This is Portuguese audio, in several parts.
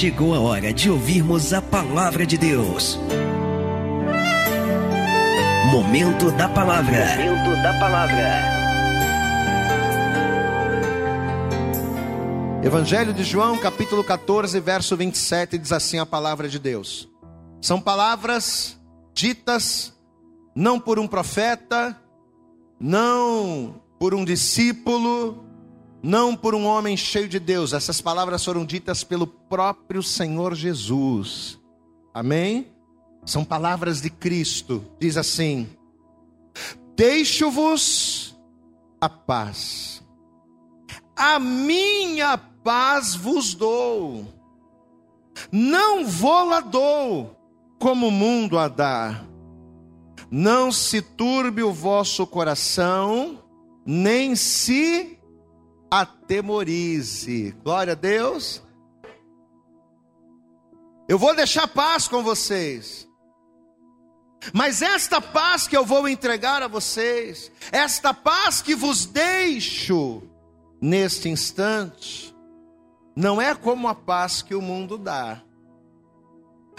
chegou a hora de ouvirmos a palavra de Deus. Momento da palavra. Momento da palavra. Evangelho de João, capítulo 14, verso 27, diz assim a palavra de Deus. São palavras ditas não por um profeta, não por um discípulo, não por um homem cheio de Deus. Essas palavras foram ditas pelo próprio Senhor Jesus. Amém? São palavras de Cristo. Diz assim: Deixo-vos a paz. A minha paz vos dou. Não vou-la dou como o mundo a dá. Não se turbe o vosso coração, nem se atemorize. Glória a Deus. Eu vou deixar paz com vocês. Mas esta paz que eu vou entregar a vocês, esta paz que vos deixo neste instante, não é como a paz que o mundo dá.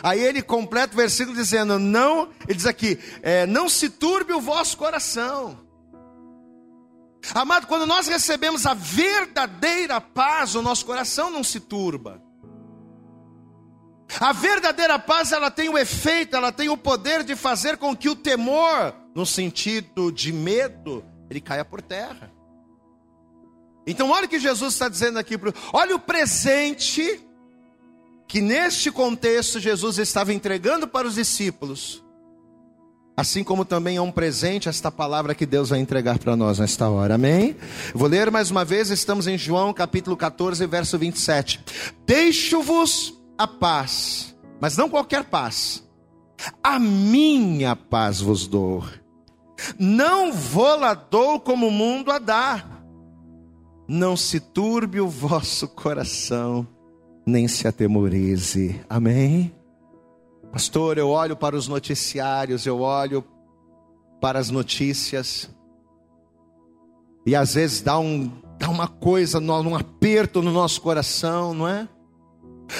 Aí ele completa o versículo dizendo: Não, ele diz aqui, é, não se turbe o vosso coração. Amado, quando nós recebemos a verdadeira paz, o nosso coração não se turba. A verdadeira paz, ela tem o efeito, ela tem o poder de fazer com que o temor, no sentido de medo, ele caia por terra. Então, olha o que Jesus está dizendo aqui. Olha o presente que neste contexto Jesus estava entregando para os discípulos. Assim como também é um presente esta palavra que Deus vai entregar para nós nesta hora, amém? Vou ler mais uma vez, estamos em João capítulo 14, verso 27. Deixo-vos a paz, mas não qualquer paz, a minha paz vos dou. Não vou-la dou como o mundo a dá. Não se turbe o vosso coração, nem se atemorize. Amém? Pastor, eu olho para os noticiários, eu olho para as notícias, e às vezes dá, um, dá uma coisa, um aperto no nosso coração, não é?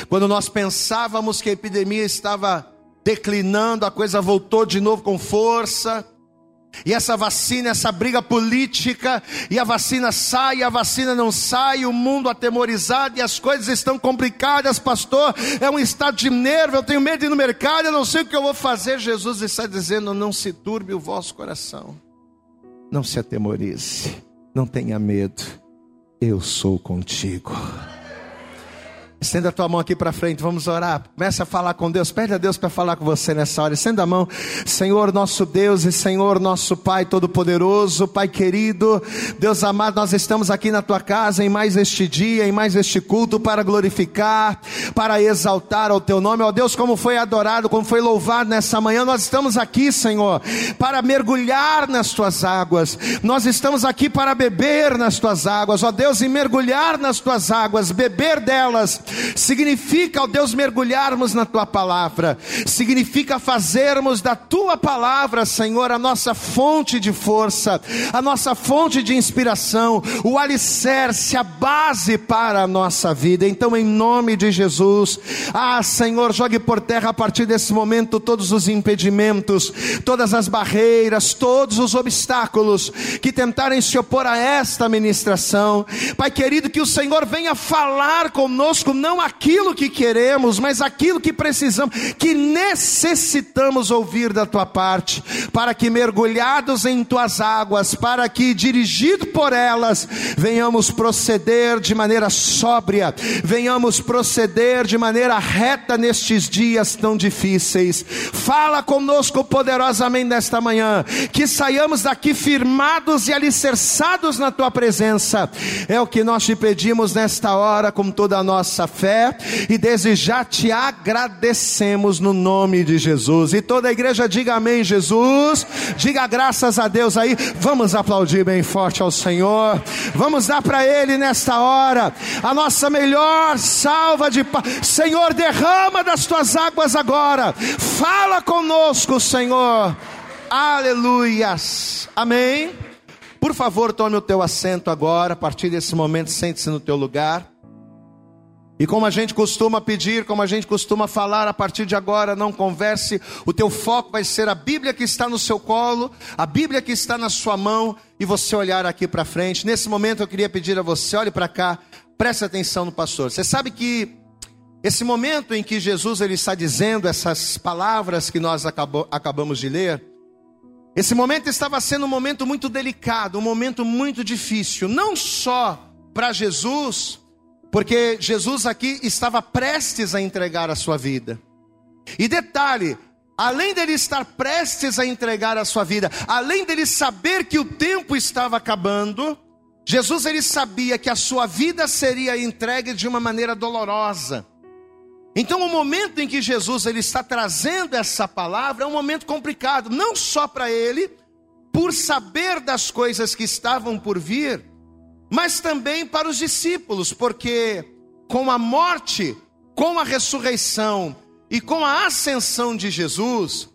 Quando nós pensávamos que a epidemia estava declinando, a coisa voltou de novo com força. E essa vacina, essa briga política, e a vacina sai, a vacina não sai, o mundo atemorizado, e as coisas estão complicadas, pastor. É um estado de nervo, eu tenho medo de ir no mercado, eu não sei o que eu vou fazer. Jesus está dizendo: não se turbe o vosso coração, não se atemorize, não tenha medo, eu sou contigo. Estenda a tua mão aqui para frente, vamos orar. Começa a falar com Deus, pede a Deus para falar com você nessa hora. Estenda a mão, Senhor nosso Deus e Senhor nosso Pai Todo-Poderoso, Pai querido, Deus amado, nós estamos aqui na tua casa em mais este dia, em mais este culto para glorificar, para exaltar o teu nome. Ó Deus, como foi adorado, como foi louvado nessa manhã, nós estamos aqui, Senhor, para mergulhar nas tuas águas. Nós estamos aqui para beber nas tuas águas, ó Deus, e mergulhar nas tuas águas, beber delas significa, ó Deus, mergulharmos na tua palavra, significa fazermos da tua palavra, Senhor, a nossa fonte de força, a nossa fonte de inspiração, o alicerce, a base para a nossa vida. Então, em nome de Jesus, ah, Senhor, jogue por terra a partir desse momento todos os impedimentos, todas as barreiras, todos os obstáculos que tentarem se opor a esta ministração. Pai querido, que o Senhor venha falar conosco não aquilo que queremos, mas aquilo que precisamos, que necessitamos ouvir da tua parte, para que mergulhados em tuas águas, para que dirigido por elas, venhamos proceder de maneira sóbria, venhamos proceder de maneira reta nestes dias tão difíceis. Fala conosco poderosamente nesta manhã, que saiamos daqui firmados e alicerçados na tua presença. É o que nós te pedimos nesta hora com toda a nossa fé e desde já te agradecemos no nome de Jesus. E toda a igreja diga amém, Jesus. Diga graças a Deus aí. Vamos aplaudir bem forte ao Senhor. Vamos dar para Ele nesta hora a nossa melhor salva de paz. Senhor, derrama das tuas águas agora. Fala conosco, Senhor. Aleluias. Amém. Por favor, tome o teu assento agora. A partir desse momento, sente-se no teu lugar. E como a gente costuma pedir, como a gente costuma falar, a partir de agora, não converse, o teu foco vai ser a Bíblia que está no seu colo, a Bíblia que está na sua mão, e você olhar aqui para frente. Nesse momento eu queria pedir a você, olhe para cá, preste atenção no pastor. Você sabe que esse momento em que Jesus ele está dizendo essas palavras que nós acabou, acabamos de ler, esse momento estava sendo um momento muito delicado, um momento muito difícil, não só para Jesus, porque Jesus aqui estava prestes a entregar a sua vida. E detalhe, além dele estar prestes a entregar a sua vida, além dele saber que o tempo estava acabando, Jesus ele sabia que a sua vida seria entregue de uma maneira dolorosa. Então, o momento em que Jesus ele está trazendo essa palavra é um momento complicado, não só para ele, por saber das coisas que estavam por vir, mas também para os discípulos, porque com a morte, com a ressurreição e com a ascensão de Jesus,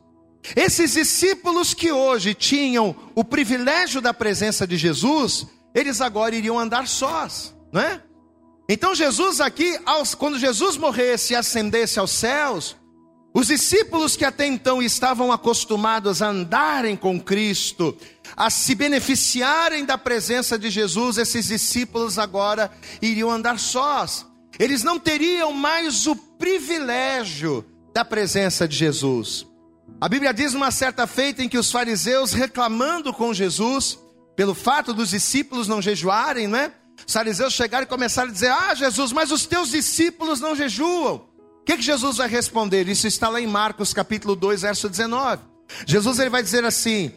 esses discípulos que hoje tinham o privilégio da presença de Jesus, eles agora iriam andar sós, não é? Então Jesus aqui, quando Jesus morresse e ascendesse aos céus, os discípulos que até então estavam acostumados a andarem com Cristo, a se beneficiarem da presença de Jesus, esses discípulos agora iriam andar sós. Eles não teriam mais o privilégio da presença de Jesus. A Bíblia diz numa certa feita em que os fariseus reclamando com Jesus pelo fato dos discípulos não jejuarem, não é? Os fariseus chegaram e começaram a dizer: "Ah, Jesus, mas os teus discípulos não jejuam" que, que Jesus vai responder? Isso está lá em Marcos capítulo 2, verso 19. Jesus ele vai dizer assim: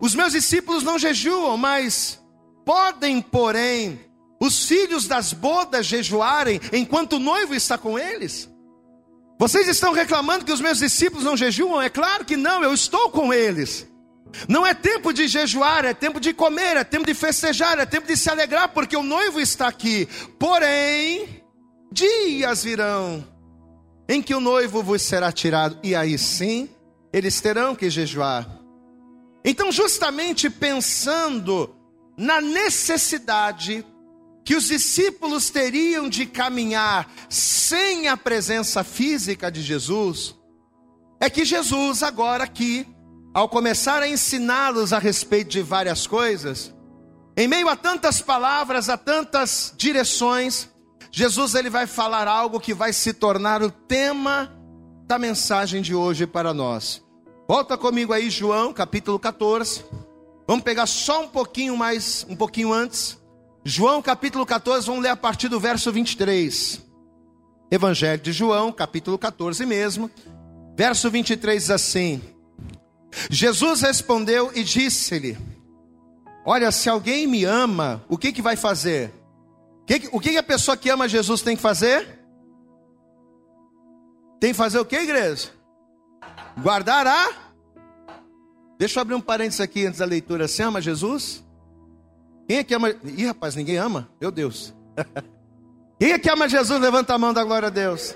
Os meus discípulos não jejuam, mas podem, porém, os filhos das bodas jejuarem enquanto o noivo está com eles? Vocês estão reclamando que os meus discípulos não jejuam? É claro que não, eu estou com eles. Não é tempo de jejuar, é tempo de comer, é tempo de festejar, é tempo de se alegrar, porque o noivo está aqui. Porém, dias virão em que o noivo vos será tirado, e aí sim eles terão que jejuar. Então, justamente pensando na necessidade que os discípulos teriam de caminhar sem a presença física de Jesus, é que Jesus, agora aqui, ao começar a ensiná-los a respeito de várias coisas, em meio a tantas palavras, a tantas direções, Jesus ele vai falar algo que vai se tornar o tema da mensagem de hoje para nós. Volta comigo aí, João, capítulo 14. Vamos pegar só um pouquinho mais, um pouquinho antes. João, capítulo 14, vamos ler a partir do verso 23. Evangelho de João, capítulo 14 mesmo. Verso 23 diz assim: Jesus respondeu e disse-lhe: Olha, se alguém me ama, o que que vai fazer? Que, o que a pessoa que ama Jesus tem que fazer? Tem que fazer o que, igreja? Guardar a. Deixa eu abrir um parênteses aqui antes da leitura. Você ama Jesus? Quem é que ama? Ih, rapaz, ninguém ama? Meu Deus. Quem é que ama Jesus? Levanta a mão da glória a Deus.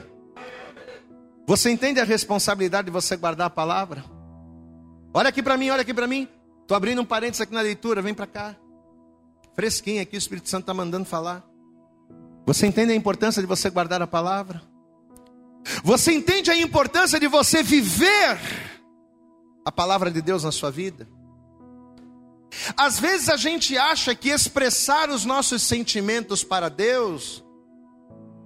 Você entende a responsabilidade de você guardar a palavra? Olha aqui para mim, olha aqui para mim. Estou abrindo um parênteses aqui na leitura, vem para cá. Fresquinho aqui, o Espírito Santo está mandando falar. Você entende a importância de você guardar a palavra? Você entende a importância de você viver a palavra de Deus na sua vida? Às vezes a gente acha que expressar os nossos sentimentos para Deus,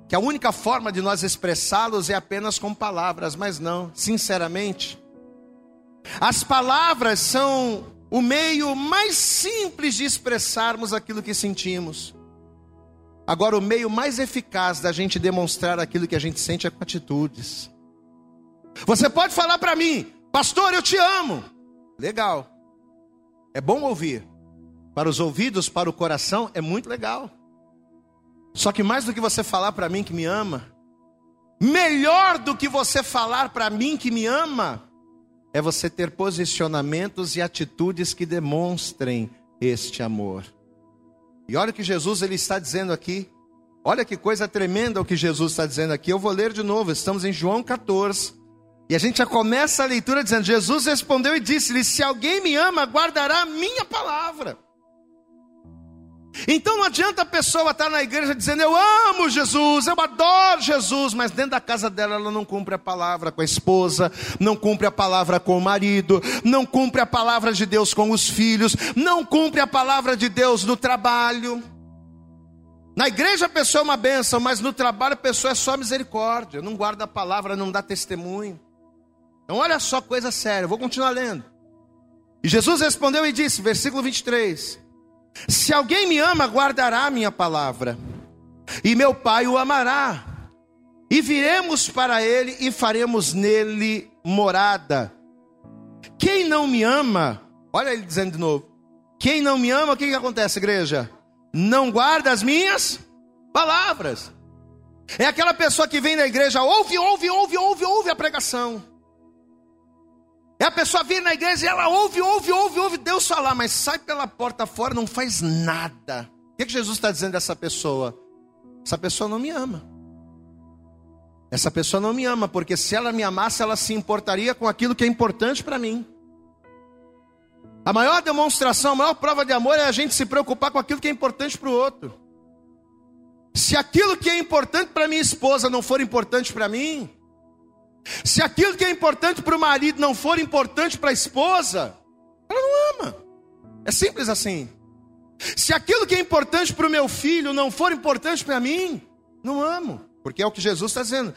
que a única forma de nós expressá-los é apenas com palavras, mas não, sinceramente. As palavras são o meio mais simples de expressarmos aquilo que sentimos. Agora, o meio mais eficaz da gente demonstrar aquilo que a gente sente é com atitudes. Você pode falar para mim, pastor, eu te amo. Legal. É bom ouvir. Para os ouvidos, para o coração, é muito legal. Só que mais do que você falar para mim que me ama, melhor do que você falar para mim que me ama, é você ter posicionamentos e atitudes que demonstrem este amor. E olha o que Jesus ele está dizendo aqui. Olha que coisa tremenda o que Jesus está dizendo aqui. Eu vou ler de novo. Estamos em João 14. E a gente já começa a leitura dizendo: Jesus respondeu e disse-lhe: Se alguém me ama, guardará a minha palavra. Então não adianta a pessoa estar na igreja dizendo eu amo Jesus, eu adoro Jesus, mas dentro da casa dela ela não cumpre a palavra com a esposa, não cumpre a palavra com o marido, não cumpre a palavra de Deus com os filhos, não cumpre a palavra de Deus no trabalho. Na igreja a pessoa é uma bênção, mas no trabalho a pessoa é só misericórdia, não guarda a palavra, não dá testemunho. Então olha só coisa séria, vou continuar lendo. E Jesus respondeu e disse, versículo 23: Se alguém me ama, guardará a minha palavra, e meu Pai o amará, e viremos para ele e faremos nele morada. Quem não me ama, olha ele dizendo de novo: quem não me ama, o que, que acontece, igreja? não guarda as minhas palavras. É aquela pessoa que vem na igreja, ouve, ouve, ouve, ouve, ouve a pregação. É a pessoa vir na igreja e ela ouve, ouve, ouve, ouve Deus falar, mas sai pela porta fora, não faz nada. O que, é que Jesus está dizendo dessa pessoa? Essa pessoa não me ama. Essa pessoa não me ama, porque se ela me amasse, ela se importaria com aquilo que é importante para mim. A maior demonstração, a maior prova de amor é a gente se preocupar com aquilo que é importante para o outro. Se aquilo que é importante para minha esposa não for importante para mim, se aquilo que é importante para o marido não for importante para a esposa, ela não ama. É simples assim. Se aquilo que é importante para o meu filho não for importante para mim, não amo. Porque é o que Jesus está dizendo.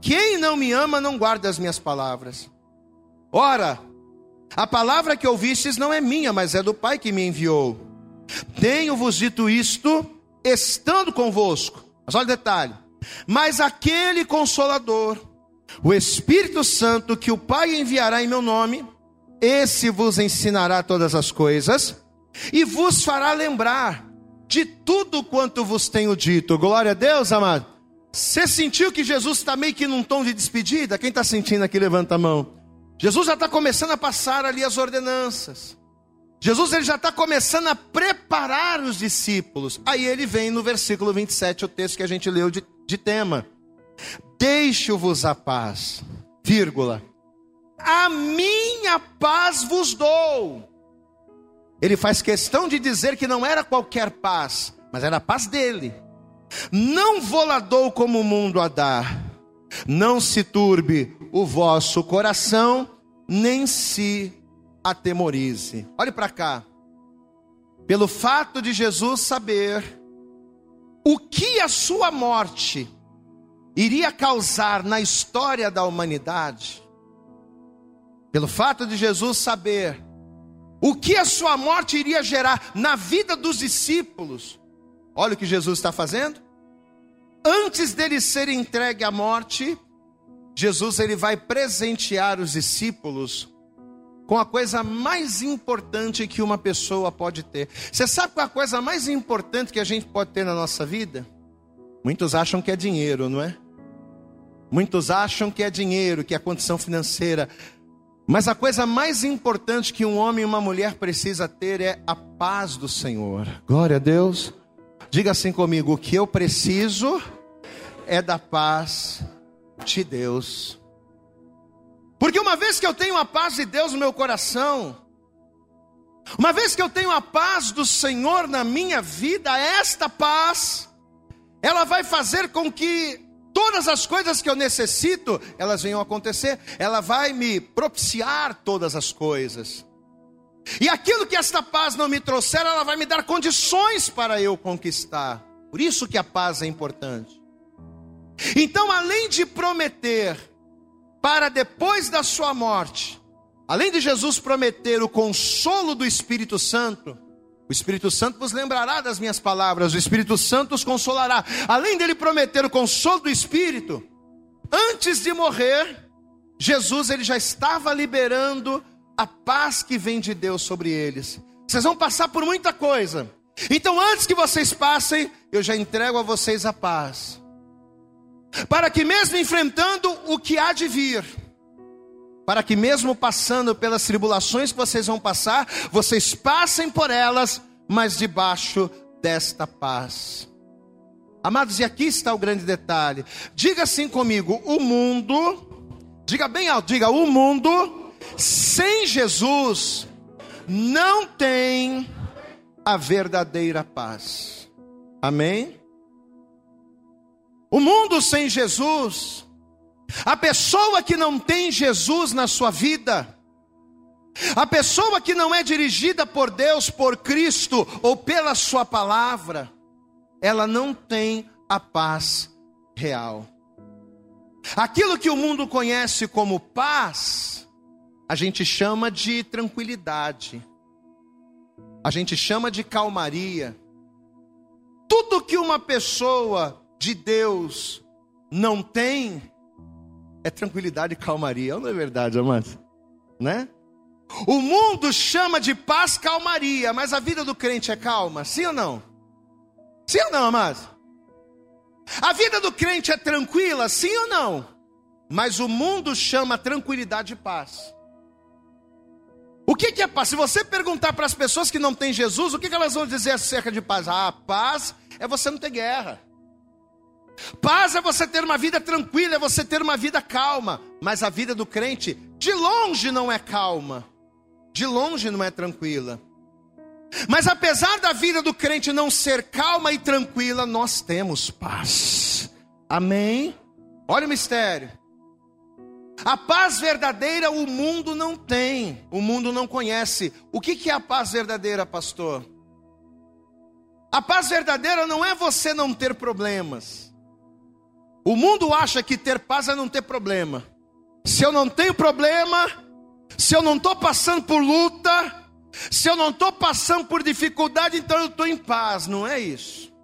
Quem não me ama não guarda as minhas palavras. Ora, a palavra que ouvistes não é minha, mas é do Pai que me enviou. Tenho-vos dito isto, estando convosco. Mas olha o detalhe. Mas aquele consolador, o Espírito Santo, que o Pai enviará em meu nome, esse vos ensinará todas as coisas e vos fará lembrar de tudo quanto vos tenho dito. Glória a Deus, amado. Você sentiu que Jesus está meio que num tom de despedida? Quem está sentindo aqui, levanta a mão. Jesus já está começando a passar ali as ordenanças. Jesus ele já está começando a preparar os discípulos. Aí ele vem no versículo 27, o texto que a gente leu de, de tema. Deixo-vos a paz, vírgula. A minha paz vos dou. Ele faz questão de dizer que não era qualquer paz, mas era a paz dele. Não vou lá dou como o mundo a dar. Não se turbe o vosso coração, nem se atemorize. Olhe para cá. Pelo fato de Jesus saber o que a sua morte iria causar na história da humanidade, pelo fato de Jesus saber o que a sua morte iria gerar na vida dos discípulos, olha o que Jesus está fazendo. Antes dele ser entregue à morte, Jesus ele vai presentear os discípulos com a coisa mais importante que uma pessoa pode ter. Você sabe qual é a coisa mais importante que a gente pode ter na nossa vida? Muitos acham que é dinheiro, não é? Muitos acham que é dinheiro, que é condição financeira. Mas a coisa mais importante que um homem e uma mulher precisa ter é a paz do Senhor. Glória a Deus. Diga assim comigo: o que eu preciso é da paz de Deus. Porque uma vez que eu tenho a paz de Deus no meu coração, uma vez que eu tenho a paz do Senhor na minha vida, esta paz, ela vai fazer com que todas as coisas que eu necessito, elas venham acontecer, ela vai me propiciar todas as coisas. E aquilo que esta paz não me trouxer, ela vai me dar condições para eu conquistar. Por isso que a paz é importante. Então, além de prometer para depois da sua morte, além de Jesus prometer o consolo do Espírito Santo, o Espírito Santo vos lembrará das minhas palavras, o Espírito Santo os consolará. Além dele prometer o consolo do Espírito, antes de morrer, Jesus ele já estava liberando a paz que vem de Deus sobre eles. Vocês vão passar por muita coisa. Então, antes que vocês passem, eu já entrego a vocês a paz para que mesmo enfrentando o que há de vir, para que mesmo passando pelas tribulações que vocês vão passar, vocês passem por elas, mas debaixo desta paz. Amados, e aqui está o grande detalhe. Diga assim comigo: o mundo, diga bem alto, diga: o mundo sem Jesus não tem a verdadeira paz. Amém? O mundo sem Jesus, a pessoa que não tem Jesus na sua vida, a pessoa que não é dirigida por Deus, por Cristo ou pela Sua palavra, ela não tem a paz real. Aquilo que o mundo conhece como paz, a gente chama de tranquilidade, a gente chama de calmaria. Tudo que uma pessoa de Deus não tem é tranquilidade e calmaria, não é verdade, amados? Né? O mundo chama de paz calmaria, mas a vida do crente é calma, sim ou não? Sim ou não, amados? A vida do crente é tranquila, sim ou não? Mas o mundo chama tranquilidade e paz. O que, que é paz? Se você perguntar para as pessoas que não têm Jesus, o que, que elas vão dizer acerca de paz? Ah, paz é você não ter guerra. Paz é você ter uma vida tranquila, é você ter uma vida calma. Mas a vida do crente, de longe, não é calma de longe não é tranquila. Mas apesar da vida do crente não ser calma e tranquila, nós temos paz. Amém? Olha o mistério. A paz verdadeira o mundo não tem, o mundo não conhece. O que é a paz verdadeira, pastor? A paz verdadeira não é você não ter problemas. O mundo acha que ter paz é não ter problema. Se eu não tenho problema, se eu não estou passando por luta, se eu não estou passando por dificuldade, então eu estou em paz, não é isso.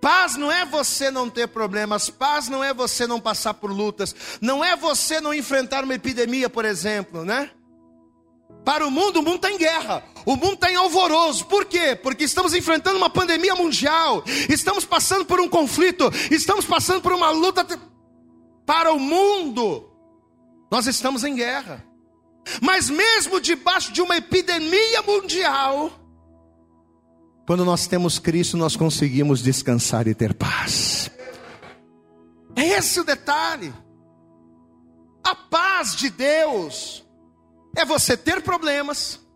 Paz não é você não ter problemas, paz não é você não passar por lutas, não é você não enfrentar uma epidemia, por exemplo, né? Para o mundo, o mundo está em guerra, o mundo está em alvoroço, por quê? Porque estamos enfrentando uma pandemia mundial, estamos passando por um conflito, estamos passando por uma luta. Para o mundo, nós estamos em guerra. Mas mesmo debaixo de uma epidemia mundial, quando nós temos Cristo, nós conseguimos descansar e ter paz. É esse o detalhe. A paz de Deus é você ter problemas.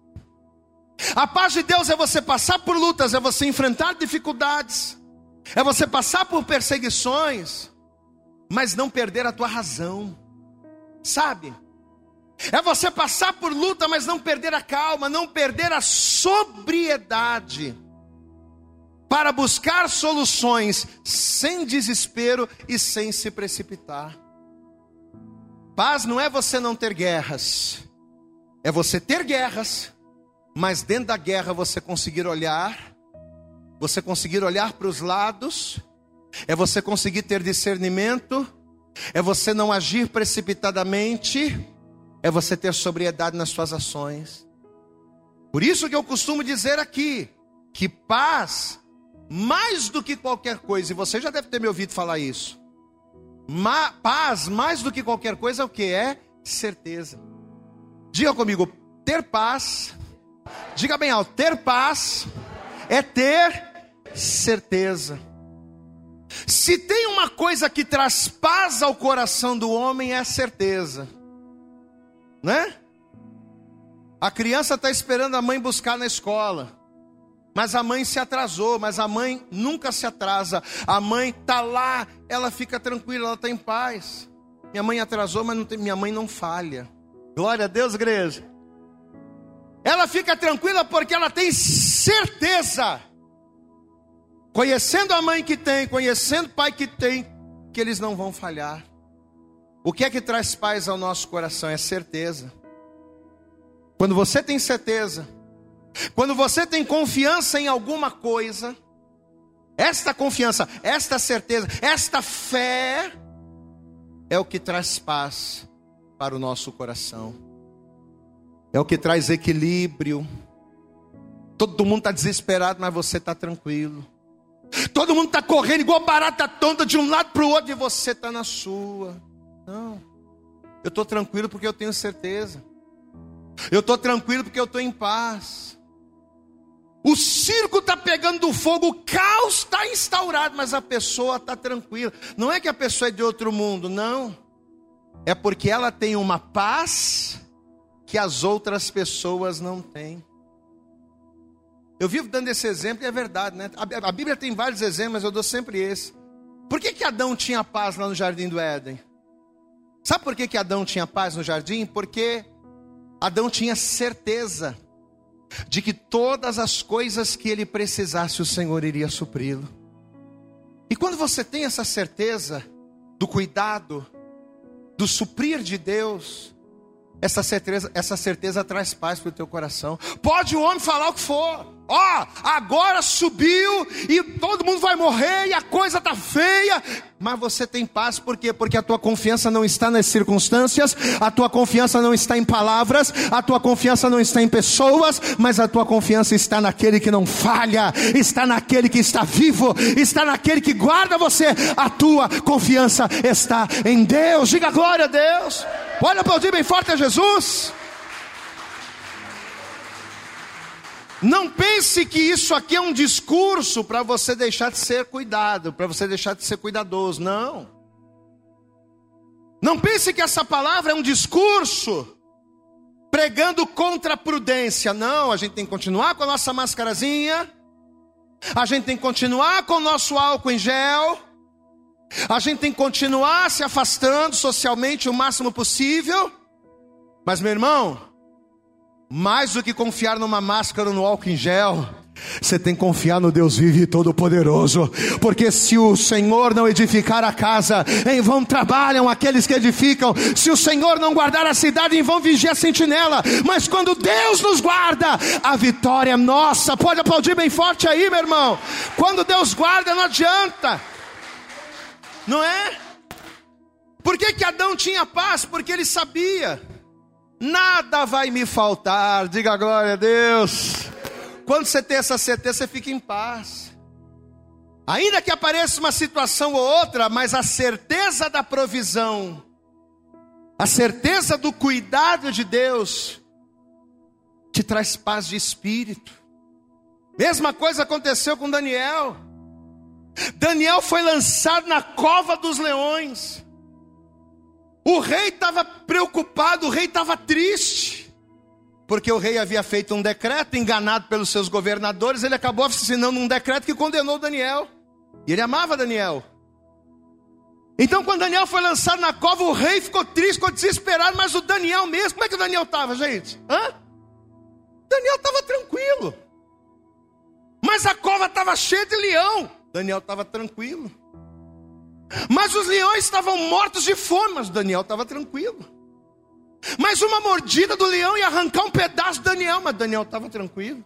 A paz de Deus é você passar por lutas, é você enfrentar dificuldades, é você passar por perseguições, mas não perder a tua razão. Sabe? É você passar por luta, mas não perder a calma, não perder a sobriedade, para buscar soluções sem desespero e sem se precipitar. Paz não é você não ter guerras, é você ter guerras, mas dentro da guerra você conseguir olhar, você conseguir olhar para os lados, é você conseguir ter discernimento, é você não agir precipitadamente, é você ter sobriedade nas suas ações. Por isso que eu costumo dizer aqui que paz, mais do que qualquer coisa, e você já deve ter me ouvido falar isso. Ma, paz, mais do que qualquer coisa, é o que é certeza. Diga comigo, ter paz. Diga bem alto, ter paz é ter certeza. Se tem uma coisa que traz paz ao coração do homem, é a certeza né? A criança está esperando a mãe buscar na escola. Mas a mãe se atrasou, mas a mãe nunca se atrasa. A mãe está lá, ela fica tranquila, ela está em paz. Minha mãe atrasou, mas tem, minha mãe não falha. Glória a Deus, igreja. Ela fica tranquila porque ela tem certeza. Conhecendo a mãe que tem, conhecendo o pai que tem, que eles não vão falhar. O que é que traz paz ao nosso coração? É certeza. Quando você tem certeza, quando você tem confiança em alguma coisa, esta confiança, esta certeza, esta fé é o que traz paz para o nosso coração, é o que traz equilíbrio. Todo mundo está desesperado, mas você está tranquilo. Todo mundo está correndo igual barata tonta de um lado para o outro e você está na sua. Não. Eu estou tranquilo porque eu tenho certeza. Eu estou tranquilo porque eu estou em paz. O circo está pegando fogo, o caos está instaurado, mas a pessoa está tranquila. Não é que a pessoa é de outro mundo, não. É porque ela tem uma paz que as outras pessoas não têm. Eu vivo dando esse exemplo e é verdade, né? A Bíblia tem vários exemplos, mas eu dou sempre esse. Por que, que Adão tinha paz lá no jardim do Éden? Sabe por que, que Adão tinha paz no jardim? Porque Adão tinha certeza de que todas as coisas que ele precisasse, o Senhor iria supri-lo. E quando você tem essa certeza do cuidado, do suprir de Deus, essa certeza, essa certeza traz paz para o teu coração. Pode o homem falar o que for. Ó, oh, agora subiu e todo mundo vai morrer e a coisa tá feia. Mas você tem paz por quê? Porque a tua confiança não está nas circunstâncias, a tua confiança não está em palavras, a tua confiança não está em pessoas, mas a tua confiança está naquele que não falha, está naquele que está vivo, está naquele que guarda você. A tua confiança está em Deus. Diga glória a Deus. Pode aplaudir bem forte a Jesus. Não pense que isso aqui é um discurso para você deixar de ser cuidado, para você deixar de ser cuidadoso. Não. Não pense que essa palavra é um discurso pregando contra a prudência. Não, a gente tem que continuar com a nossa mascarazinha. A gente tem que continuar com o nosso álcool em gel. A gente tem que continuar se afastando socialmente o máximo possível. Mas, meu irmão, mais do que confiar numa máscara ou no álcool em gel, você tem que confiar no Deus vivo e todo-poderoso, porque se o Senhor não edificar a casa, em vão trabalham aqueles que edificam. Se o Senhor não guardar a cidade, em vão vigia a sentinela. Mas quando Deus nos guarda, a vitória é nossa. Pode aplaudir bem forte aí, meu irmão. Quando Deus guarda, não adianta. Não é? Por que, que Adão tinha paz? Porque ele sabia, nada vai me faltar, diga glória a Deus. Quando você tem essa certeza, você fica em paz. Ainda que apareça uma situação ou outra, mas a certeza da provisão, a certeza do cuidado de Deus, te traz paz de espírito. Mesma coisa aconteceu com Daniel. Daniel foi lançado na cova dos leões. O rei estava preocupado, o rei estava triste, porque o rei havia feito um decreto, enganado pelos seus governadores, ele acabou assinando um decreto que condenou Daniel. E ele amava Daniel. Então, quando Daniel foi lançado na cova, o rei ficou triste, ficou desesperado, mas o Daniel mesmo, como é que o Daniel estava, gente? Hã? Daniel estava tranquilo, mas a cova estava cheia de leão. Daniel estava tranquilo. Mas os leões estavam mortos de fome, mas Daniel estava tranquilo. Mas uma mordida do leão ia arrancar um pedaço de Daniel, mas Daniel estava tranquilo.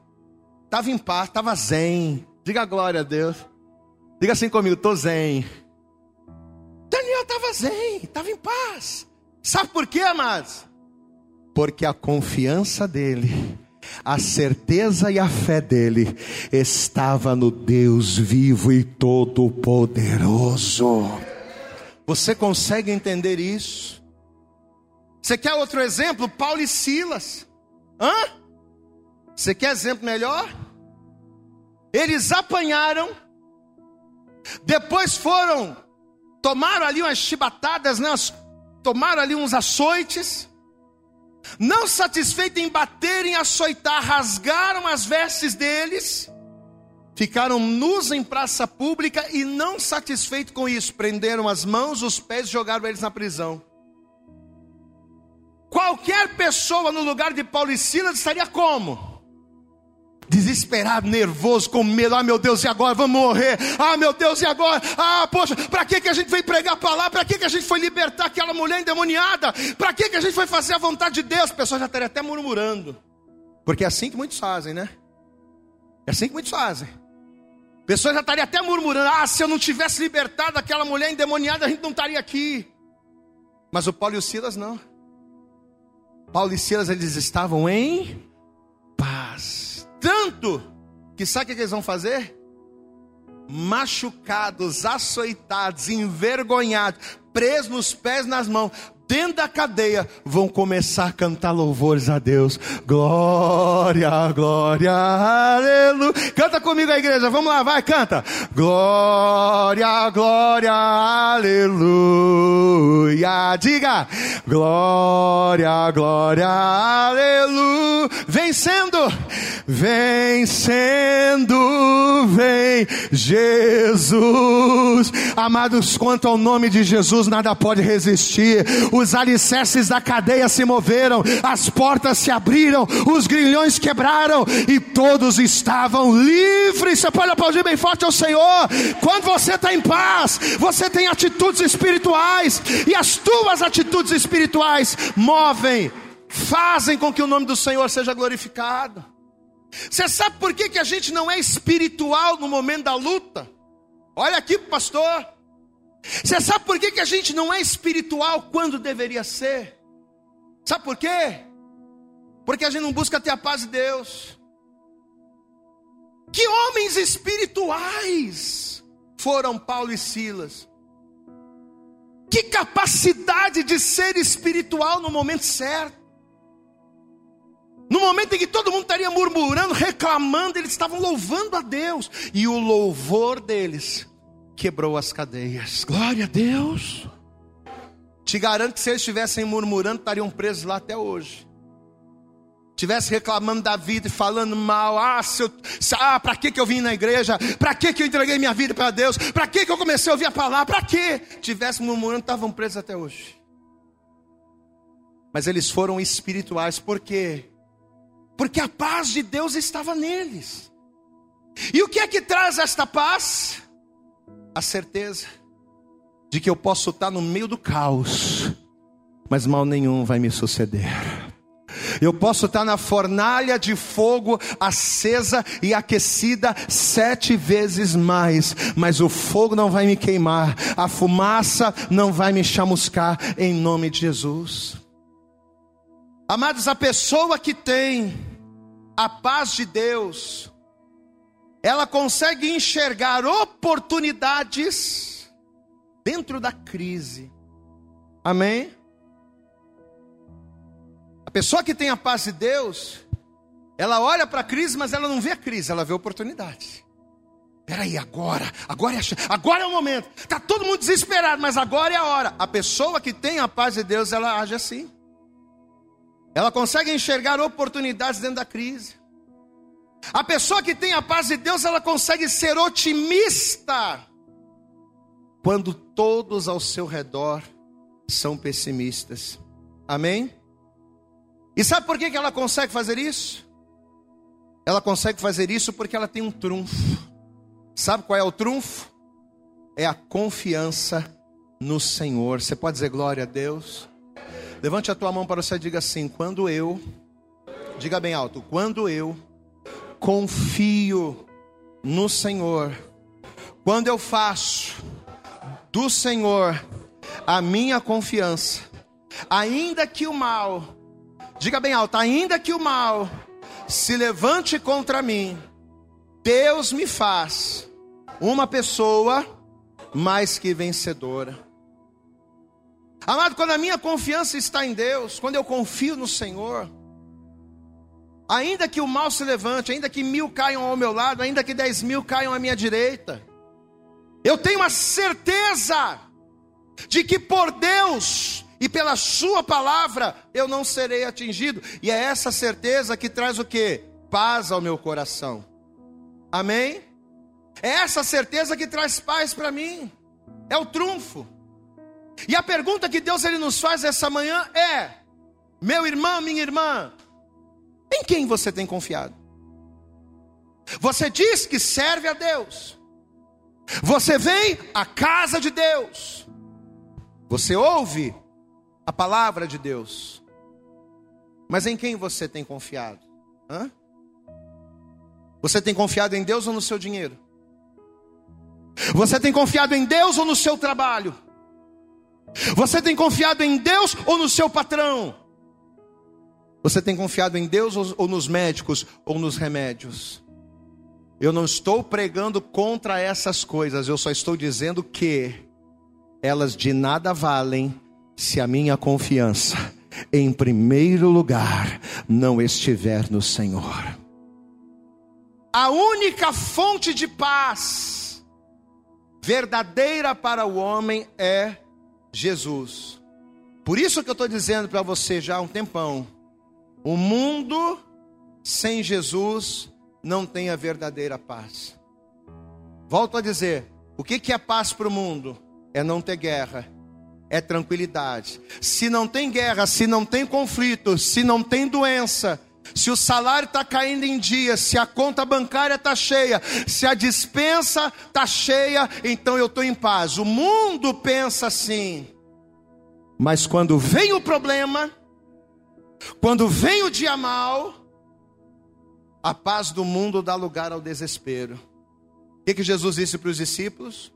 Estava em paz, estava zen. Diga glória a Deus. Diga assim comigo, estou zen. Daniel estava zen, estava em paz. Sabe por quê, amados? Porque a confiança dele a certeza e a fé dele estava no Deus vivo e todo-poderoso. Você consegue entender isso? Você quer outro exemplo? Paulo e Silas. Hã? Você quer exemplo melhor? Eles apanharam, depois foram, tomaram ali umas chibatadas, né? tomaram ali uns açoites, não satisfeito em bater, em açoitar, rasgaram as vestes deles, ficaram nus em praça pública e, não satisfeito com isso, prenderam as mãos, os pés e jogaram eles na prisão. Qualquer pessoa no lugar de Paulo e Silas estaria como? Desesperado, nervoso, com medo. Ah, meu Deus, e agora? Vamos morrer. Ah, meu Deus, e agora? Ah, poxa, para que, que a gente veio pregar a palavra? Para que, que a gente foi libertar aquela mulher endemoniada? Para que, que a gente foi fazer a vontade de Deus? O pessoal já estaria até murmurando. Porque é assim que muitos fazem, né? É assim que muitos fazem. Pessoas já estariam até murmurando: ah, se eu não tivesse libertado aquela mulher endemoniada, a gente não estaria aqui. Mas o Paulo e o Silas não. Paulo e Silas, eles estavam em tanto que sabe o que eles vão fazer? Machucados, açoitados, envergonhados, presos nos pés nas mãos, dentro da cadeia, vão começar a cantar louvores a Deus. Glória, glória, aleluia. Canta comigo a igreja, vamos lá, vai, canta. Glória, glória, aleluia. Diga, glória, glória, aleluia. Vencendo, vencendo, vem Jesus. Amados, quanto ao nome de Jesus, nada pode resistir. Os alicerces da cadeia se moveram, as portas se abriram, os grilhões quebraram e todos estavam livres. Você pode aplaudir bem forte ao Senhor. Quando você está em paz, você tem atitudes espirituais, e as tuas atitudes espirituais movem, fazem com que o nome do Senhor seja glorificado. Você sabe por que, que a gente não é espiritual no momento da luta? Olha aqui, pastor. Você sabe por que, que a gente não é espiritual quando deveria ser? Sabe por quê? Porque a gente não busca ter a paz de Deus. Que homens espirituais foram Paulo e Silas. Que capacidade de ser espiritual no momento certo. No momento em que todo mundo estaria murmurando, reclamando, eles estavam louvando a Deus. E o louvor deles quebrou as cadeias. Glória a Deus. Te garanto que se eles estivessem murmurando, estariam presos lá até hoje. Tivesse reclamando da vida e falando mal, ah, eu, ah para que, que eu vim na igreja? Para que, que eu entreguei minha vida para Deus? Para que, que eu comecei a ouvir a palavra? Para que? Tivesse murmurando, estavam presos até hoje. Mas eles foram espirituais, por quê? porque a paz de Deus estava neles. E o que é que traz esta paz? A certeza de que eu posso estar no meio do caos, mas mal nenhum vai me suceder. Eu posso estar na fornalha de fogo acesa e aquecida sete vezes mais, mas o fogo não vai me queimar, a fumaça não vai me chamuscar, em nome de Jesus. Amados, a pessoa que tem a paz de Deus, ela consegue enxergar oportunidades dentro da crise. Amém? A pessoa que tem a paz de Deus, ela olha para a crise, mas ela não vê a crise, ela vê oportunidade. Peraí, agora, agora é, agora é o momento. Está todo mundo desesperado, mas agora é a hora. A pessoa que tem a paz de Deus, ela age assim. Ela consegue enxergar oportunidades dentro da crise. A pessoa que tem a paz de Deus, ela consegue ser otimista quando todos ao seu redor são pessimistas. Amém? E sabe por que ela consegue fazer isso? Ela consegue fazer isso porque ela tem um trunfo. Sabe qual é o trunfo? É a confiança no Senhor. Você pode dizer glória a Deus? Levante a tua mão para você e diga assim: quando eu, diga bem alto, quando eu confio no Senhor, quando eu faço do Senhor a minha confiança, ainda que o mal, diga bem alto, ainda que o mal se levante contra mim, Deus me faz uma pessoa mais que vencedora. Amado, quando a minha confiança está em Deus, quando eu confio no Senhor, ainda que o mal se levante, ainda que mil caiam ao meu lado, ainda que dez mil caiam à minha direita, eu tenho a certeza de que por Deus e pela Sua palavra eu não serei atingido, e é essa certeza que traz o que? Paz ao meu coração, amém? É essa certeza que traz paz para mim, é o trunfo. E a pergunta que Deus ele nos faz essa manhã é: meu irmão, minha irmã, em quem você tem confiado? Você diz que serve a Deus. Você vem à casa de Deus. Você ouve a palavra de Deus. Mas em quem você tem confiado? Hã? Você tem confiado em Deus ou no seu dinheiro? Você tem confiado em Deus ou no seu trabalho? Você tem confiado em Deus ou no seu patrão? Você tem confiado em Deus ou nos médicos ou nos remédios? Eu não estou pregando contra essas coisas, eu só estou dizendo que elas de nada valem se a minha confiança, em primeiro lugar, não estiver no Senhor. A única fonte de paz verdadeira para o homem é Jesus. Por isso que eu estou dizendo para você já há um tempão: o mundo sem Jesus não tem a verdadeira paz. Volto a dizer: o que é paz para o mundo? É não ter guerra, é tranquilidade. Se não tem guerra, se não tem conflito, se não tem doença, se o salário está caindo em dia, se a conta bancária está cheia, se a dispensa está cheia, então eu estou em paz. O mundo pensa assim. Mas quando vem o problema, quando vem o dia mal, a paz do mundo dá lugar ao desespero. O que, que Jesus disse para os discípulos?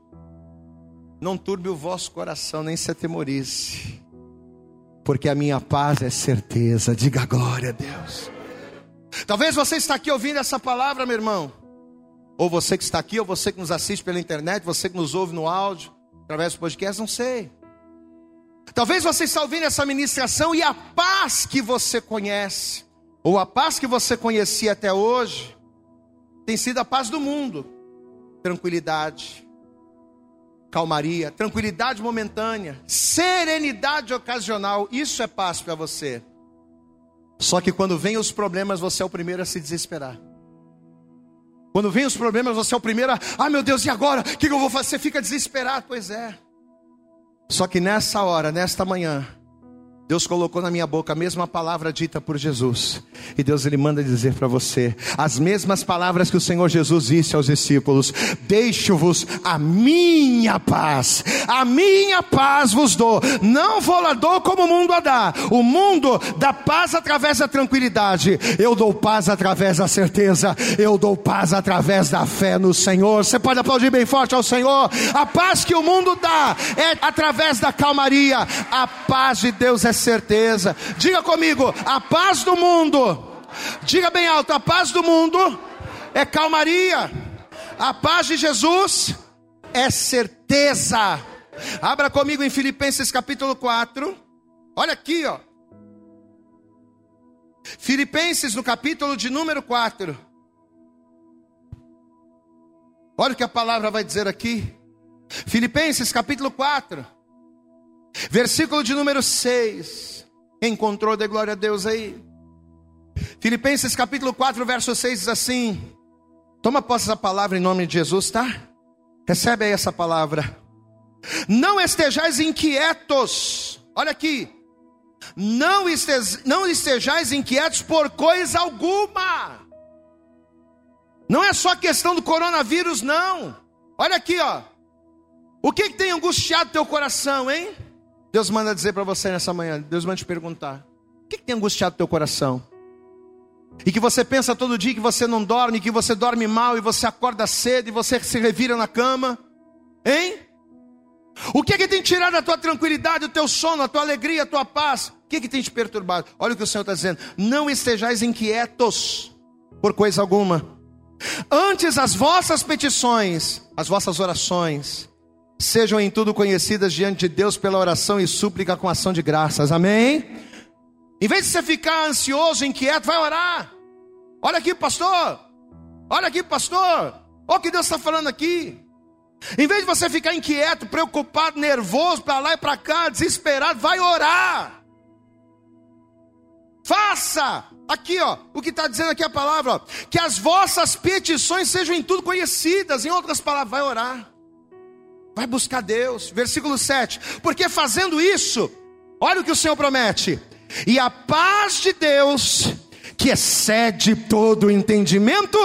Não turbe o vosso coração, nem se atemorize, porque a minha paz é certeza. Diga glória a Deus. Talvez você está aqui ouvindo essa palavra, meu irmão. Ou você que está aqui, ou você que nos assiste pela internet, você que nos ouve no áudio, através do podcast, não sei. Talvez você está ouvindo essa ministração e a paz que você conhece, ou a paz que você conhecia até hoje, tem sido a paz do mundo. Tranquilidade, calmaria, tranquilidade momentânea, serenidade ocasional, isso é paz para você. Só que quando vem os problemas, você é o primeiro a se desesperar. Quando vem os problemas, você é o primeiro a, ah meu Deus, e agora? O que, eu vou fazer? Você fica desesperado, pois é. Só que nessa hora, nesta manhã, Deus colocou na minha boca a mesma palavra dita por Jesus. E Deus ele manda dizer para você as mesmas palavras que o Senhor Jesus disse aos discípulos: Deixo-vos a minha paz. A minha paz vos dou. Não vou lá dou como o mundo a dá. O mundo dá paz através da tranquilidade. Eu dou paz através da certeza. Eu dou paz através da fé no Senhor. Você pode aplaudir bem forte ao Senhor. A paz que o mundo dá é através da calmaria. A paz de Deus é certeza. Diga comigo, a paz do mundo. Diga bem alto, a paz do mundo é calmaria. A paz de Jesus é certeza. Abra comigo em Filipenses capítulo 4. Olha aqui, ó. Filipenses no capítulo de número 4. Olha o que a palavra vai dizer aqui. Filipenses capítulo 4. Versículo de número 6. Encontrou de glória a Deus aí. Filipenses capítulo 4, verso 6 diz assim: Toma posse essa palavra em nome de Jesus, tá? Recebe aí essa palavra. Não estejais inquietos. Olha aqui. Não, estejais, não estejais inquietos por coisa alguma. Não é só questão do coronavírus, não. Olha aqui, ó. O que, que tem angustiado teu coração, hein? Deus manda dizer para você nessa manhã, Deus manda te perguntar: o que, que tem angustiado teu coração? E que você pensa todo dia que você não dorme, que você dorme mal e você acorda cedo e você se revira na cama, hein? O que é que tem tirado a tua tranquilidade, o teu sono, a tua alegria, a tua paz? O que é que tem te perturbado? Olha o que o Senhor está dizendo: não estejais inquietos por coisa alguma, antes as vossas petições, as vossas orações, sejam em tudo conhecidas diante de Deus pela oração e súplica com ação de graças. Amém? Em vez de você ficar ansioso, inquieto, vai orar. Olha aqui, pastor. Olha aqui, pastor. Olha o que Deus está falando aqui. Em vez de você ficar inquieto, preocupado, nervoso, para lá e para cá, desesperado, vai orar. Faça. Aqui, ó, o que está dizendo aqui a palavra, ó, que as vossas petições sejam em tudo conhecidas. Em outras palavras, vai orar. Vai buscar Deus. Versículo 7. Porque fazendo isso, olha o que o Senhor promete. E a paz de Deus, que excede todo entendimento,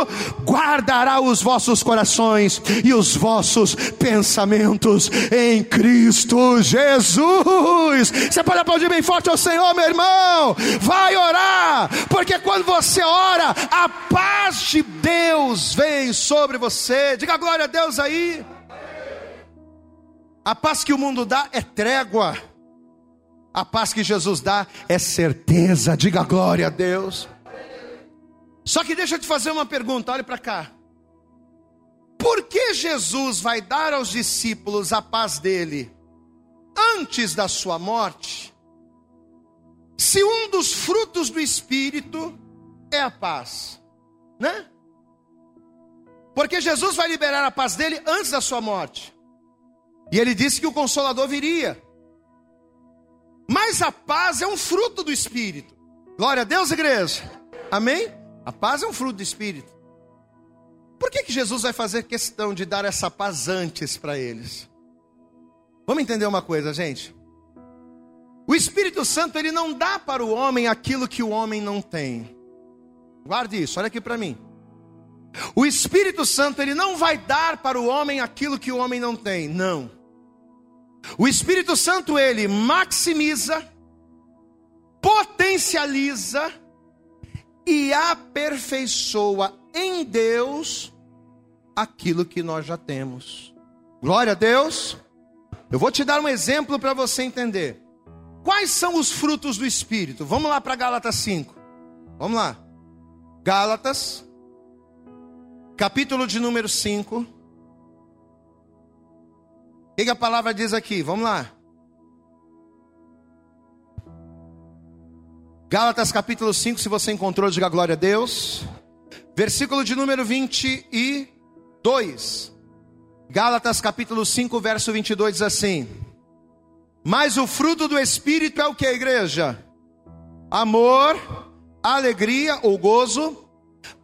guardará os vossos corações e os vossos pensamentos em Cristo Jesus. Você pode aplaudir bem forte ao Senhor, meu irmão. Vai orar, porque quando você ora, a paz de Deus vem sobre você. Diga glória a Deus aí. A paz que o mundo dá é trégua. A paz que Jesus dá é certeza. Diga glória a Deus. Só que deixa eu te fazer uma pergunta, olhe para cá. Por que Jesus vai dar aos discípulos a paz dele antes da sua morte? Se um dos frutos do Espírito é a paz, né? Porque Jesus vai liberar a paz dele antes da sua morte. E ele disse que o consolador viria. Mas a paz é um fruto do Espírito. Glória a Deus, igreja. Amém? A paz é um fruto do Espírito. Por que, que Jesus vai fazer questão de dar essa paz antes para eles? Vamos entender uma coisa, gente. O Espírito Santo ele não dá para o homem aquilo que o homem não tem. Guarde isso, olha aqui para mim. O Espírito Santo ele não vai dar para o homem aquilo que o homem não tem. Não. O Espírito Santo ele maximiza, potencializa e aperfeiçoa em Deus aquilo que nós já temos. Glória a Deus. Eu vou te dar um exemplo para você entender. Quais são os frutos do Espírito? Vamos lá para Gálatas 5. Vamos lá. Gálatas, capítulo de número 5. O que a palavra diz aqui? Vamos lá. Gálatas capítulo 5, se você encontrou, diga glória a Deus. Versículo de número 22. Gálatas capítulo 5, verso 22 diz assim: Mas o fruto do Espírito é o que, igreja? Amor, alegria ou gozo,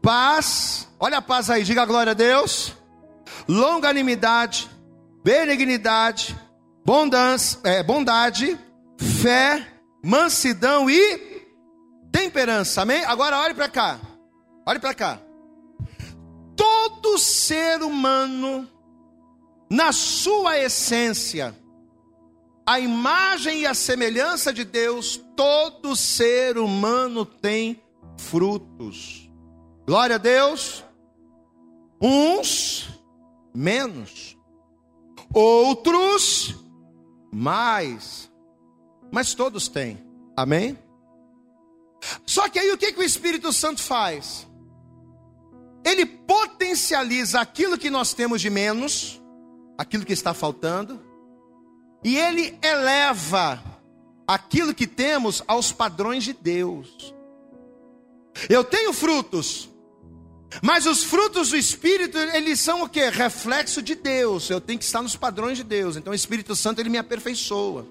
paz, olha a paz aí, diga glória a Deus, longanimidade, benignidade, bondade, é, bondade fé, mansidão e temperança, amém? Agora olhe para cá, olhe para cá. Todo ser humano na sua essência, a imagem e a semelhança de Deus, todo ser humano tem frutos. Glória a Deus. Uns menos, outros mais, mas todos têm. Amém? Só que aí o que, que o Espírito Santo faz? Ele potencializa aquilo que nós temos de menos aquilo que está faltando, e ele eleva aquilo que temos aos padrões de Deus. Eu tenho frutos, mas os frutos do Espírito, eles são o que? Reflexo de Deus. Eu tenho que estar nos padrões de Deus. Então o Espírito Santo, ele me aperfeiçoa.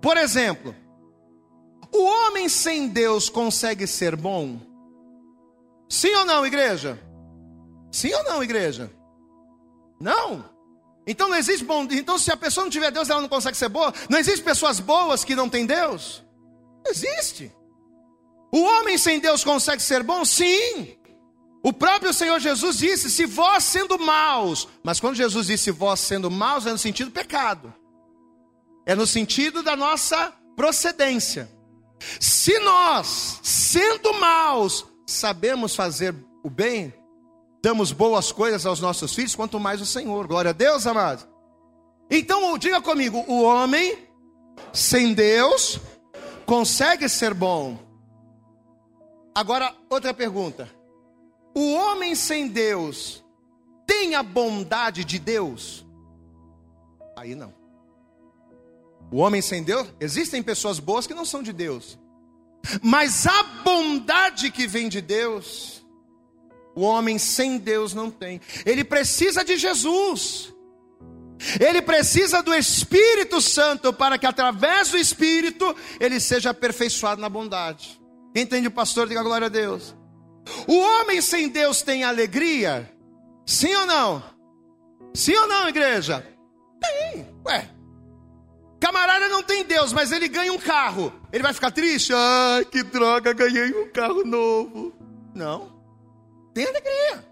Por exemplo, o homem sem Deus consegue ser bom? Sim ou não, igreja? Sim ou não, igreja? Não. Então não existe bom. Então, se a pessoa não tiver Deus, ela não consegue ser boa. Não existe pessoas boas que não têm Deus? Existe. O homem sem Deus consegue ser bom? Sim. O próprio Senhor Jesus disse: se vós sendo maus, mas quando Jesus disse vós sendo maus, é no sentido pecado, é no sentido da nossa procedência. Se nós, sendo maus, sabemos fazer o bem, damos boas coisas aos nossos filhos, quanto mais o Senhor. Glória a Deus, amado. Então, diga comigo: o homem sem Deus consegue ser bom. Agora, outra pergunta: o homem sem Deus tem a bondade de Deus? Aí não. O homem sem Deus, existem pessoas boas que não são de Deus, mas a bondade que vem de Deus, o homem sem Deus não tem. Ele precisa de Jesus. Ele precisa do Espírito Santo para que através do Espírito ele seja aperfeiçoado na bondade. Entende pastor, diga glória a Deus. O homem sem Deus tem alegria? Sim ou não? Sim ou não, igreja? Tem. Ué. Camarada não tem Deus, mas ele ganha um carro. Ele vai ficar triste? Ai, que droga, ganhei um carro novo. Não. Tem alegria.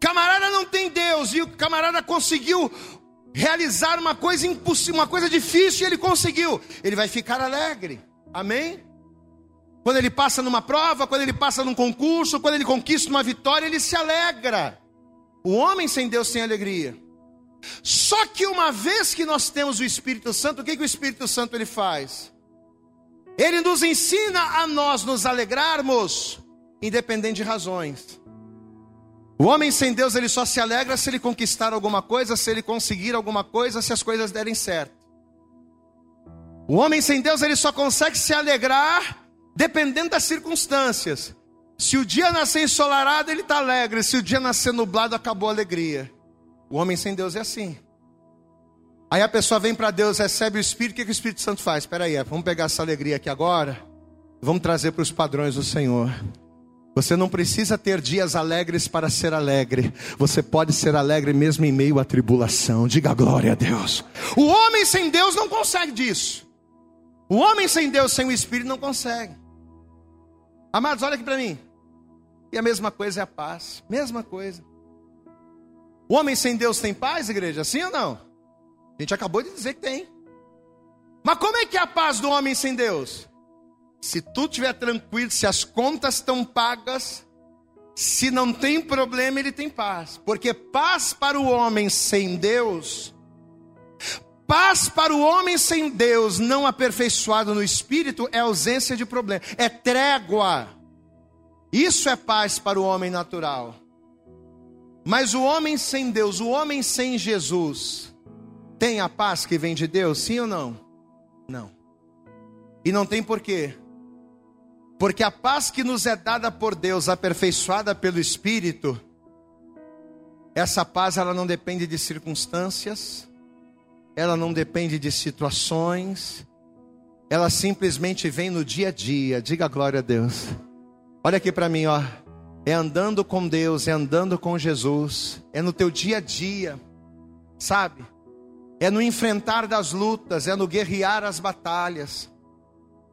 Camarada não tem Deus e o camarada conseguiu realizar uma coisa impossível, uma coisa difícil e ele conseguiu. Ele vai ficar alegre. Amém? Quando ele passa numa prova, quando ele passa num concurso, quando ele conquista uma vitória, ele se alegra. O homem sem Deus tem alegria. Só que uma vez que nós temos o Espírito Santo, o que, que o Espírito Santo ele faz? Ele nos ensina a nós nos alegrarmos independente de razões. O homem sem Deus, ele só se alegra se ele conquistar alguma coisa, se ele conseguir alguma coisa, se as coisas derem certo. O homem sem Deus, ele só consegue se alegrar dependendo das circunstâncias. Se o dia nascer ensolarado, ele está alegre. Se o dia nascer nublado, acabou a alegria. O homem sem Deus é assim. Aí a pessoa vem para Deus, recebe o Espírito, o que, que o Espírito Santo faz? Espera aí, vamos pegar essa alegria aqui agora, vamos trazer para os padrões do Senhor. Você não precisa ter dias alegres para ser alegre. Você pode ser alegre mesmo em meio à tribulação. Diga glória a Deus. O homem sem Deus não consegue disso. O homem sem Deus, sem o Espírito, não consegue. Amados, olha aqui para mim. E a mesma coisa é a paz. Mesma coisa. O homem sem Deus tem paz, igreja? Sim ou não? A gente acabou de dizer que tem. Mas como é que é a paz do homem sem Deus? Se tu estiver tranquilo, se as contas estão pagas, se não tem problema, ele tem paz. Porque paz para o homem sem Deus, paz para o homem sem Deus, não aperfeiçoado no espírito, é ausência de problema, é trégua. Isso é paz para o homem natural. Mas o homem sem Deus, o homem sem Jesus, tem a paz que vem de Deus, sim ou não? Não. E não tem porquê. Porque a paz que nos é dada por Deus, aperfeiçoada pelo Espírito, essa paz ela não depende de circunstâncias, ela não depende de situações, ela simplesmente vem no dia a dia. Diga glória a Deus. Olha aqui para mim, ó. É andando com Deus, é andando com Jesus, é no teu dia a dia, sabe? É no enfrentar das lutas, é no guerrear as batalhas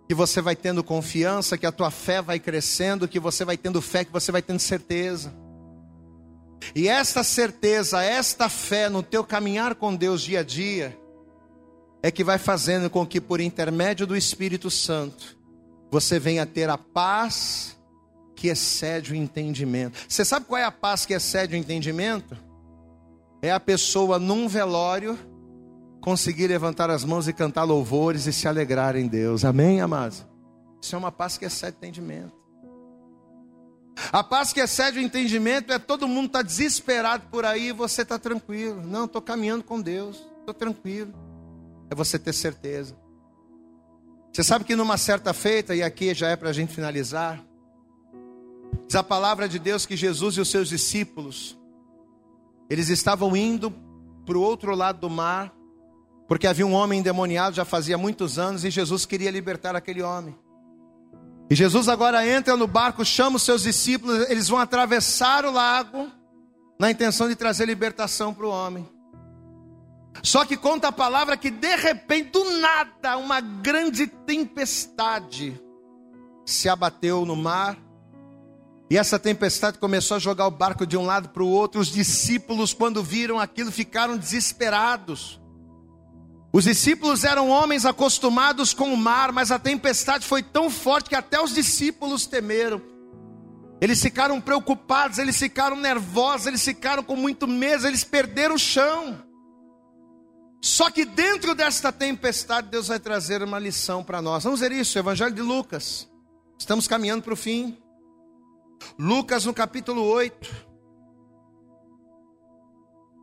que você vai tendo confiança, que a tua fé vai crescendo, que você vai tendo fé, que você vai tendo certeza. E esta certeza, esta fé no teu caminhar com Deus dia a dia, é que vai fazendo com que por intermédio do Espírito Santo, você venha ter a paz que excede o entendimento. Você sabe qual é a paz que excede o entendimento? É a pessoa num velório conseguir levantar as mãos e cantar louvores e se alegrar em Deus. Amém, amados? Isso é uma paz que excede o entendimento. A paz que excede o entendimento é todo mundo está desesperado por aí e você está tranquilo. Não, estou caminhando com Deus, estou tranquilo. É você ter certeza. Você sabe que numa certa feita, e aqui já é para a gente finalizar, diz a palavra de Deus que Jesus e os seus discípulos, eles estavam indo para o outro lado do mar, porque havia um homem endemoniado já fazia muitos anos e Jesus queria libertar aquele homem. E Jesus agora entra no barco, chama os seus discípulos, eles vão atravessar o lago na intenção de trazer libertação para o homem. Só que conta a palavra que de repente, do nada, uma grande tempestade se abateu no mar. E essa tempestade começou a jogar o barco de um lado para o outro. Os discípulos, quando viram aquilo, ficaram desesperados. Os discípulos eram homens acostumados com o mar, mas a tempestade foi tão forte que até os discípulos temeram. Eles ficaram preocupados, eles ficaram nervosos, eles ficaram com muito medo, eles perderam o chão. Só que dentro desta tempestade, Deus vai trazer uma lição para nós. Vamos ver isso, Evangelho de Lucas. Estamos caminhando para o fim. Lucas no capítulo 8.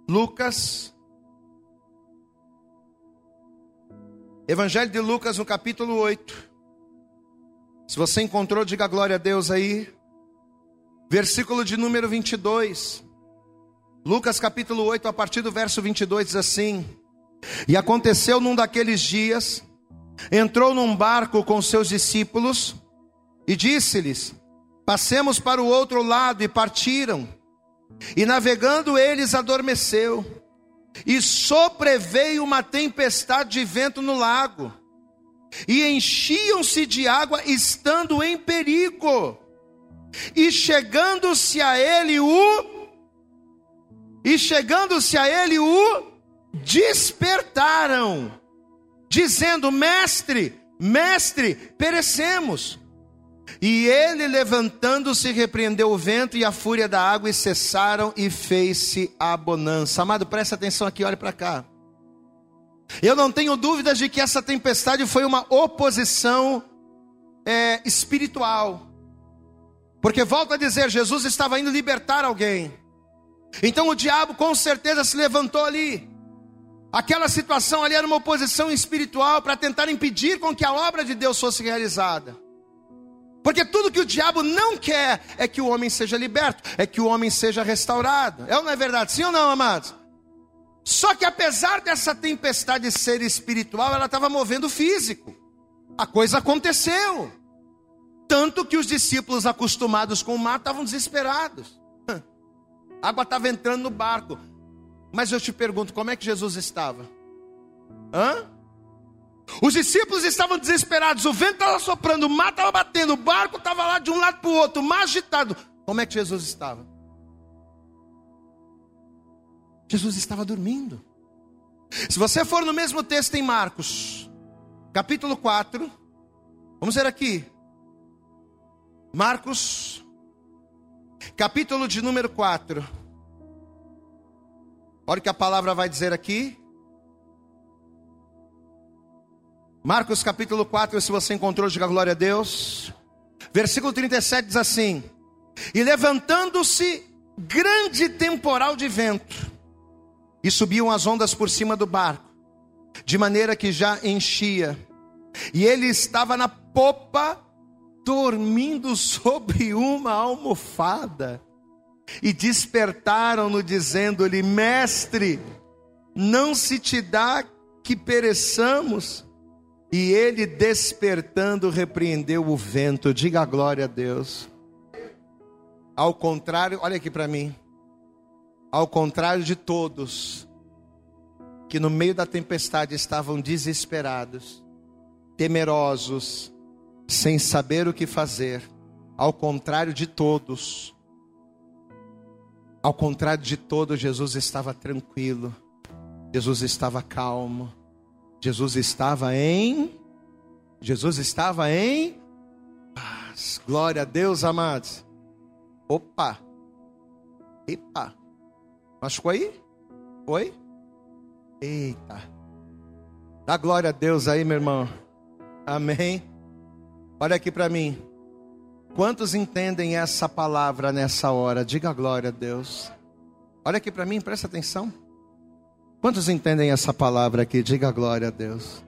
Lucas Evangelho de Lucas, no capítulo 8. Se você encontrou, diga glória a Deus aí. Versículo de número 22. Lucas capítulo 8, a partir do verso 22, diz assim: E aconteceu num daqueles dias, entrou num barco com seus discípulos e disse-lhes: Passemos para o outro lado, e partiram. E navegando eles adormeceu. E sobreveio uma tempestade de vento no lago, e enchiam-se de água, estando em perigo. E chegando-se a ele o e chegando-se a ele o despertaram, dizendo: Mestre, mestre, perecemos. E ele, levantando-se, repreendeu o vento e a fúria da água, e cessaram, e fez-se a bonança. Amado, presta atenção aqui, olhe para cá. Eu não tenho dúvidas de que essa tempestade foi uma oposição é, espiritual. Porque, volto a dizer, Jesus estava indo libertar alguém. Então o diabo com certeza se levantou ali. Aquela situação ali era uma oposição espiritual para tentar impedir com que a obra de Deus fosse realizada. Porque tudo que o diabo não quer é que o homem seja liberto, é que o homem seja restaurado. É ou não é verdade? Sim ou não, amados? Só que apesar dessa tempestade ser espiritual, ela estava movendo o físico. A coisa aconteceu. Tanto que os discípulos, acostumados com o mar, estavam desesperados. A água estava entrando no barco. Mas eu te pergunto, como é que Jesus estava? Hã? Os discípulos estavam desesperados, o vento estava soprando, o mar estava batendo, o barco estava lá de um lado para o outro, mar agitado. Como é que Jesus estava? Jesus estava dormindo. Se você for no mesmo texto em Marcos, capítulo 4, vamos ver aqui. Marcos, capítulo de número 4. Olha o que a palavra vai dizer aqui. Marcos capítulo 4, se você encontrou, diga glória a Deus. Versículo 37 diz assim: E levantando-se grande temporal de vento, e subiam as ondas por cima do barco, de maneira que já enchia. E ele estava na popa, dormindo sobre uma almofada. E despertaram-no, dizendo-lhe: Mestre, não se te dá que pereçamos? E ele, despertando, repreendeu o vento. Diga a glória a Deus. Ao contrário, olha aqui para mim ao contrário de todos que no meio da tempestade estavam desesperados, temerosos, sem saber o que fazer, ao contrário de todos, ao contrário de todos, Jesus estava tranquilo, Jesus estava calmo, Jesus estava em Jesus estava em paz. Glória a Deus, amados. Opa. Epa. Machucou aí? Foi? Eita. Dá glória a Deus aí, meu irmão. Amém. Olha aqui para mim. Quantos entendem essa palavra nessa hora? Diga glória a Deus. Olha aqui para mim, presta atenção. Quantos entendem essa palavra aqui? Diga glória a Deus.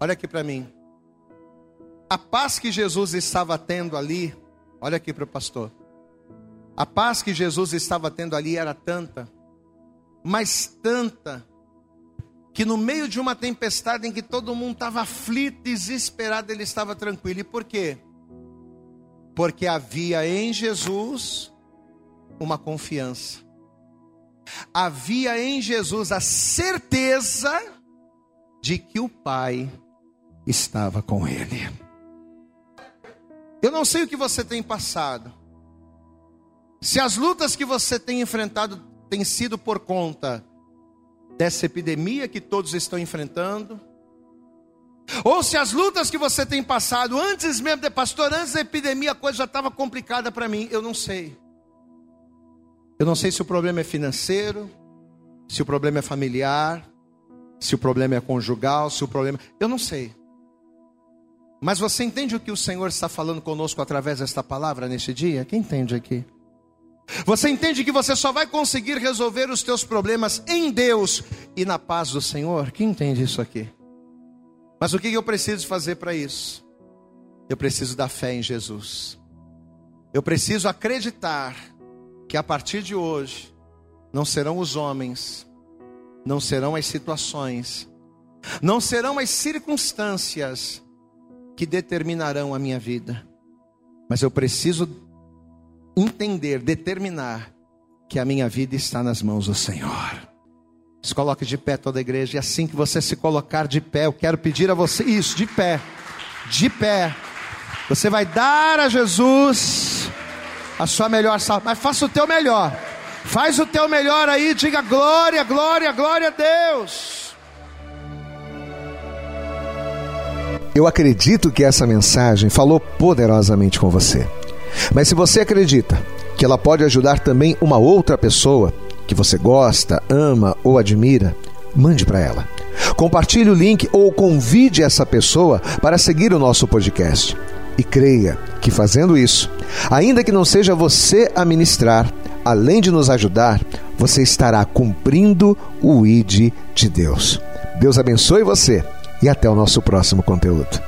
Olha aqui para mim. A paz que Jesus estava tendo ali, olha aqui para o pastor. A paz que Jesus estava tendo ali era tanta, mas tanta, que no meio de uma tempestade em que todo mundo estava aflito, desesperado, ele estava tranquilo. E por quê? Porque havia em Jesus uma confiança. Havia em Jesus a certeza de que o Pai estava com ele. Eu não sei o que você tem passado. Se as lutas que você tem enfrentado têm sido por conta dessa epidemia que todos estão enfrentando, ou se as lutas que você tem passado antes mesmo de pastor, antes da epidemia a coisa já estava complicada para mim, eu não sei. Eu não sei se o problema é financeiro, se o problema é familiar, se o problema é conjugal, se o problema, eu não sei. Mas você entende o que o Senhor está falando conosco através desta palavra neste dia? Quem entende aqui? Você entende que você só vai conseguir resolver os teus problemas em Deus e na paz do Senhor? Quem entende isso aqui? Mas o que eu preciso fazer para isso? Eu preciso da fé em Jesus. Eu preciso acreditar que a partir de hoje não serão os homens, não serão as situações, não serão as circunstâncias que determinarão a minha vida, mas eu preciso entender, determinar que a minha vida está nas mãos do Senhor. Se coloque de pé toda a igreja, e assim que você se colocar de pé, eu quero pedir a você isso, de pé, de pé. Você vai dar a Jesus a sua melhor salva, mas faça o teu melhor. Faz o teu melhor aí, diga glória, glória, glória a Deus. Eu acredito que essa mensagem falou poderosamente com você. Mas se você acredita que ela pode ajudar também uma outra pessoa que você gosta, ama ou admira, mande para ela. Compartilhe o link ou convide essa pessoa para seguir o nosso podcast. E creia que fazendo isso, ainda que não seja você a ministrar, além de nos ajudar, você estará cumprindo o ID de Deus. Deus abençoe você e até o nosso próximo conteúdo.